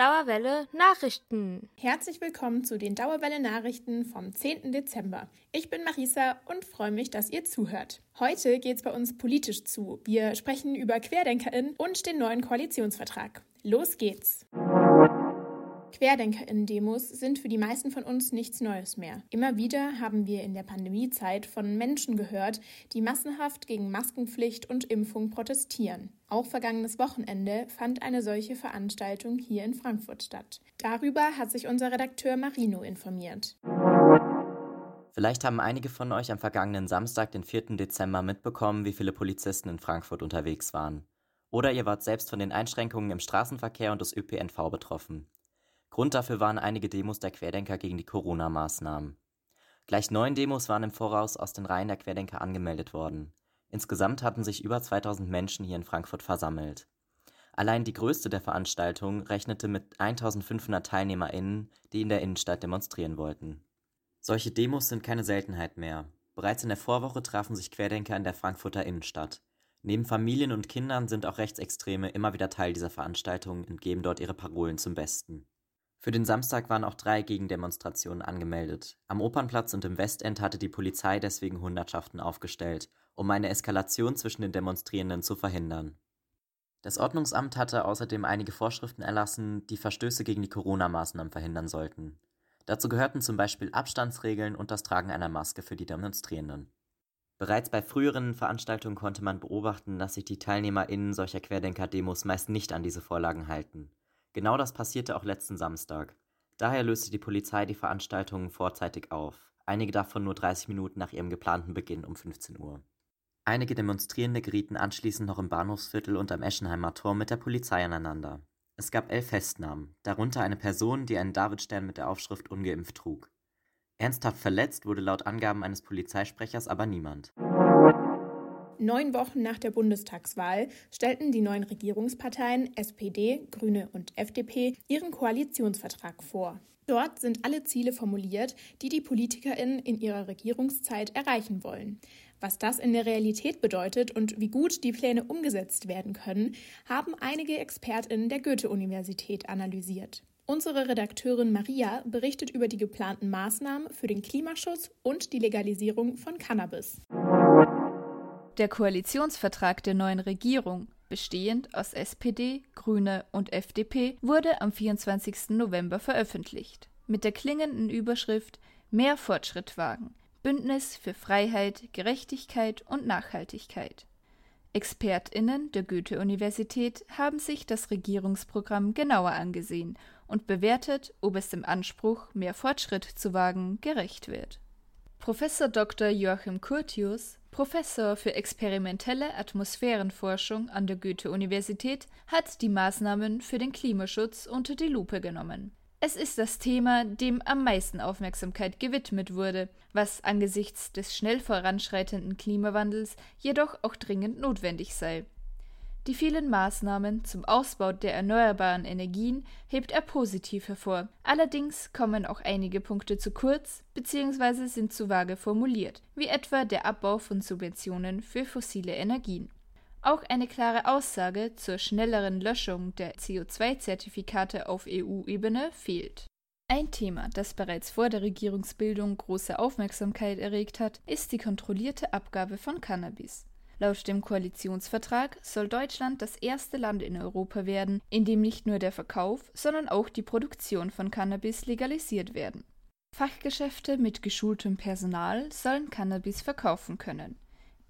Dauerwelle Nachrichten. Herzlich willkommen zu den Dauerwelle Nachrichten vom 10. Dezember. Ich bin Marisa und freue mich, dass ihr zuhört. Heute geht es bei uns politisch zu. Wir sprechen über QuerdenkerInnen und den neuen Koalitionsvertrag. Los geht's! Querdenkerinnen-Demos sind für die meisten von uns nichts Neues mehr. Immer wieder haben wir in der Pandemiezeit von Menschen gehört, die massenhaft gegen Maskenpflicht und Impfung protestieren. Auch vergangenes Wochenende fand eine solche Veranstaltung hier in Frankfurt statt. Darüber hat sich unser Redakteur Marino informiert. Vielleicht haben einige von euch am vergangenen Samstag, den 4. Dezember, mitbekommen, wie viele Polizisten in Frankfurt unterwegs waren. Oder ihr wart selbst von den Einschränkungen im Straßenverkehr und des ÖPNV betroffen. Grund dafür waren einige Demos der Querdenker gegen die Corona-Maßnahmen. Gleich neun Demos waren im Voraus aus den Reihen der Querdenker angemeldet worden. Insgesamt hatten sich über 2000 Menschen hier in Frankfurt versammelt. Allein die größte der Veranstaltungen rechnete mit 1500 TeilnehmerInnen, die in der Innenstadt demonstrieren wollten. Solche Demos sind keine Seltenheit mehr. Bereits in der Vorwoche trafen sich Querdenker in der Frankfurter Innenstadt. Neben Familien und Kindern sind auch Rechtsextreme immer wieder Teil dieser Veranstaltungen und geben dort ihre Parolen zum Besten. Für den Samstag waren auch drei Gegendemonstrationen angemeldet. Am Opernplatz und im Westend hatte die Polizei deswegen Hundertschaften aufgestellt, um eine Eskalation zwischen den Demonstrierenden zu verhindern. Das Ordnungsamt hatte außerdem einige Vorschriften erlassen, die Verstöße gegen die Corona-Maßnahmen verhindern sollten. Dazu gehörten zum Beispiel Abstandsregeln und das Tragen einer Maske für die Demonstrierenden. Bereits bei früheren Veranstaltungen konnte man beobachten, dass sich die TeilnehmerInnen solcher Querdenker-Demos meist nicht an diese Vorlagen halten. Genau das passierte auch letzten Samstag. Daher löste die Polizei die Veranstaltungen vorzeitig auf, einige davon nur 30 Minuten nach ihrem geplanten Beginn um 15 Uhr. Einige Demonstrierende gerieten anschließend noch im Bahnhofsviertel und am Eschenheimer Tor mit der Polizei aneinander. Es gab elf Festnahmen, darunter eine Person, die einen Davidstern mit der Aufschrift ungeimpft trug. Ernsthaft verletzt wurde laut Angaben eines Polizeisprechers aber niemand. Neun Wochen nach der Bundestagswahl stellten die neuen Regierungsparteien SPD, Grüne und FDP ihren Koalitionsvertrag vor. Dort sind alle Ziele formuliert, die die PolitikerInnen in ihrer Regierungszeit erreichen wollen. Was das in der Realität bedeutet und wie gut die Pläne umgesetzt werden können, haben einige ExpertInnen der Goethe-Universität analysiert. Unsere Redakteurin Maria berichtet über die geplanten Maßnahmen für den Klimaschutz und die Legalisierung von Cannabis. Der Koalitionsvertrag der neuen Regierung, bestehend aus SPD, Grüne und FDP, wurde am 24. November veröffentlicht. Mit der klingenden Überschrift Mehr Fortschritt wagen. Bündnis für Freiheit, Gerechtigkeit und Nachhaltigkeit. ExpertInnen der Goethe-Universität haben sich das Regierungsprogramm genauer angesehen und bewertet, ob es dem Anspruch, mehr Fortschritt zu wagen, gerecht wird. Professor Dr. Joachim Curtius, Professor für experimentelle Atmosphärenforschung an der Goethe-Universität, hat die Maßnahmen für den Klimaschutz unter die Lupe genommen. Es ist das Thema, dem am meisten Aufmerksamkeit gewidmet wurde, was angesichts des schnell voranschreitenden Klimawandels jedoch auch dringend notwendig sei. Die vielen Maßnahmen zum Ausbau der erneuerbaren Energien hebt er positiv hervor. Allerdings kommen auch einige Punkte zu kurz bzw. sind zu vage formuliert, wie etwa der Abbau von Subventionen für fossile Energien. Auch eine klare Aussage zur schnelleren Löschung der CO2-Zertifikate auf EU-Ebene fehlt. Ein Thema, das bereits vor der Regierungsbildung große Aufmerksamkeit erregt hat, ist die kontrollierte Abgabe von Cannabis. Laut dem Koalitionsvertrag soll Deutschland das erste Land in Europa werden, in dem nicht nur der Verkauf, sondern auch die Produktion von Cannabis legalisiert werden. Fachgeschäfte mit geschultem Personal sollen Cannabis verkaufen können.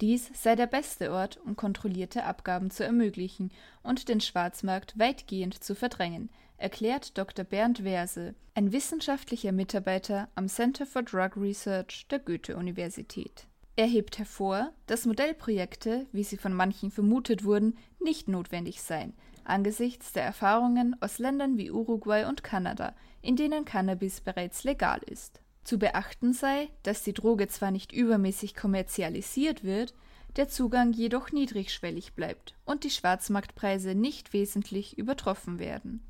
Dies sei der beste Ort, um kontrollierte Abgaben zu ermöglichen und den Schwarzmarkt weitgehend zu verdrängen, erklärt Dr. Bernd Werse, ein wissenschaftlicher Mitarbeiter am Center for Drug Research der Goethe-Universität. Er hebt hervor, dass Modellprojekte, wie sie von manchen vermutet wurden, nicht notwendig seien, angesichts der Erfahrungen aus Ländern wie Uruguay und Kanada, in denen Cannabis bereits legal ist. Zu beachten sei, dass die Droge zwar nicht übermäßig kommerzialisiert wird, der Zugang jedoch niedrigschwellig bleibt und die Schwarzmarktpreise nicht wesentlich übertroffen werden.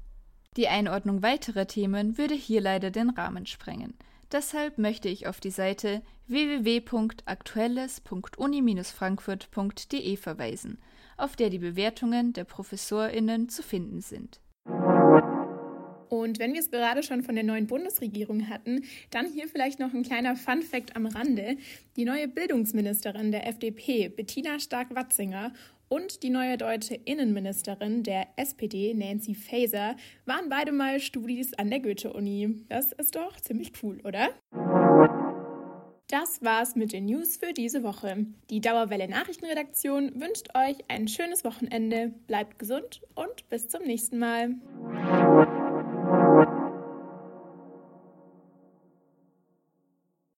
Die Einordnung weiterer Themen würde hier leider den Rahmen sprengen. Deshalb möchte ich auf die Seite www.aktuelles.uni-frankfurt.de verweisen, auf der die Bewertungen der ProfessorInnen zu finden sind. Und wenn wir es gerade schon von der neuen Bundesregierung hatten, dann hier vielleicht noch ein kleiner Fun-Fact am Rande. Die neue Bildungsministerin der FDP, Bettina Stark-Watzinger, und die neue deutsche Innenministerin der SPD, Nancy Faeser, waren beide mal Studis an der Goethe-Uni. Das ist doch ziemlich cool, oder? Das war's mit den News für diese Woche. Die Dauerwelle Nachrichtenredaktion wünscht euch ein schönes Wochenende, bleibt gesund und bis zum nächsten Mal.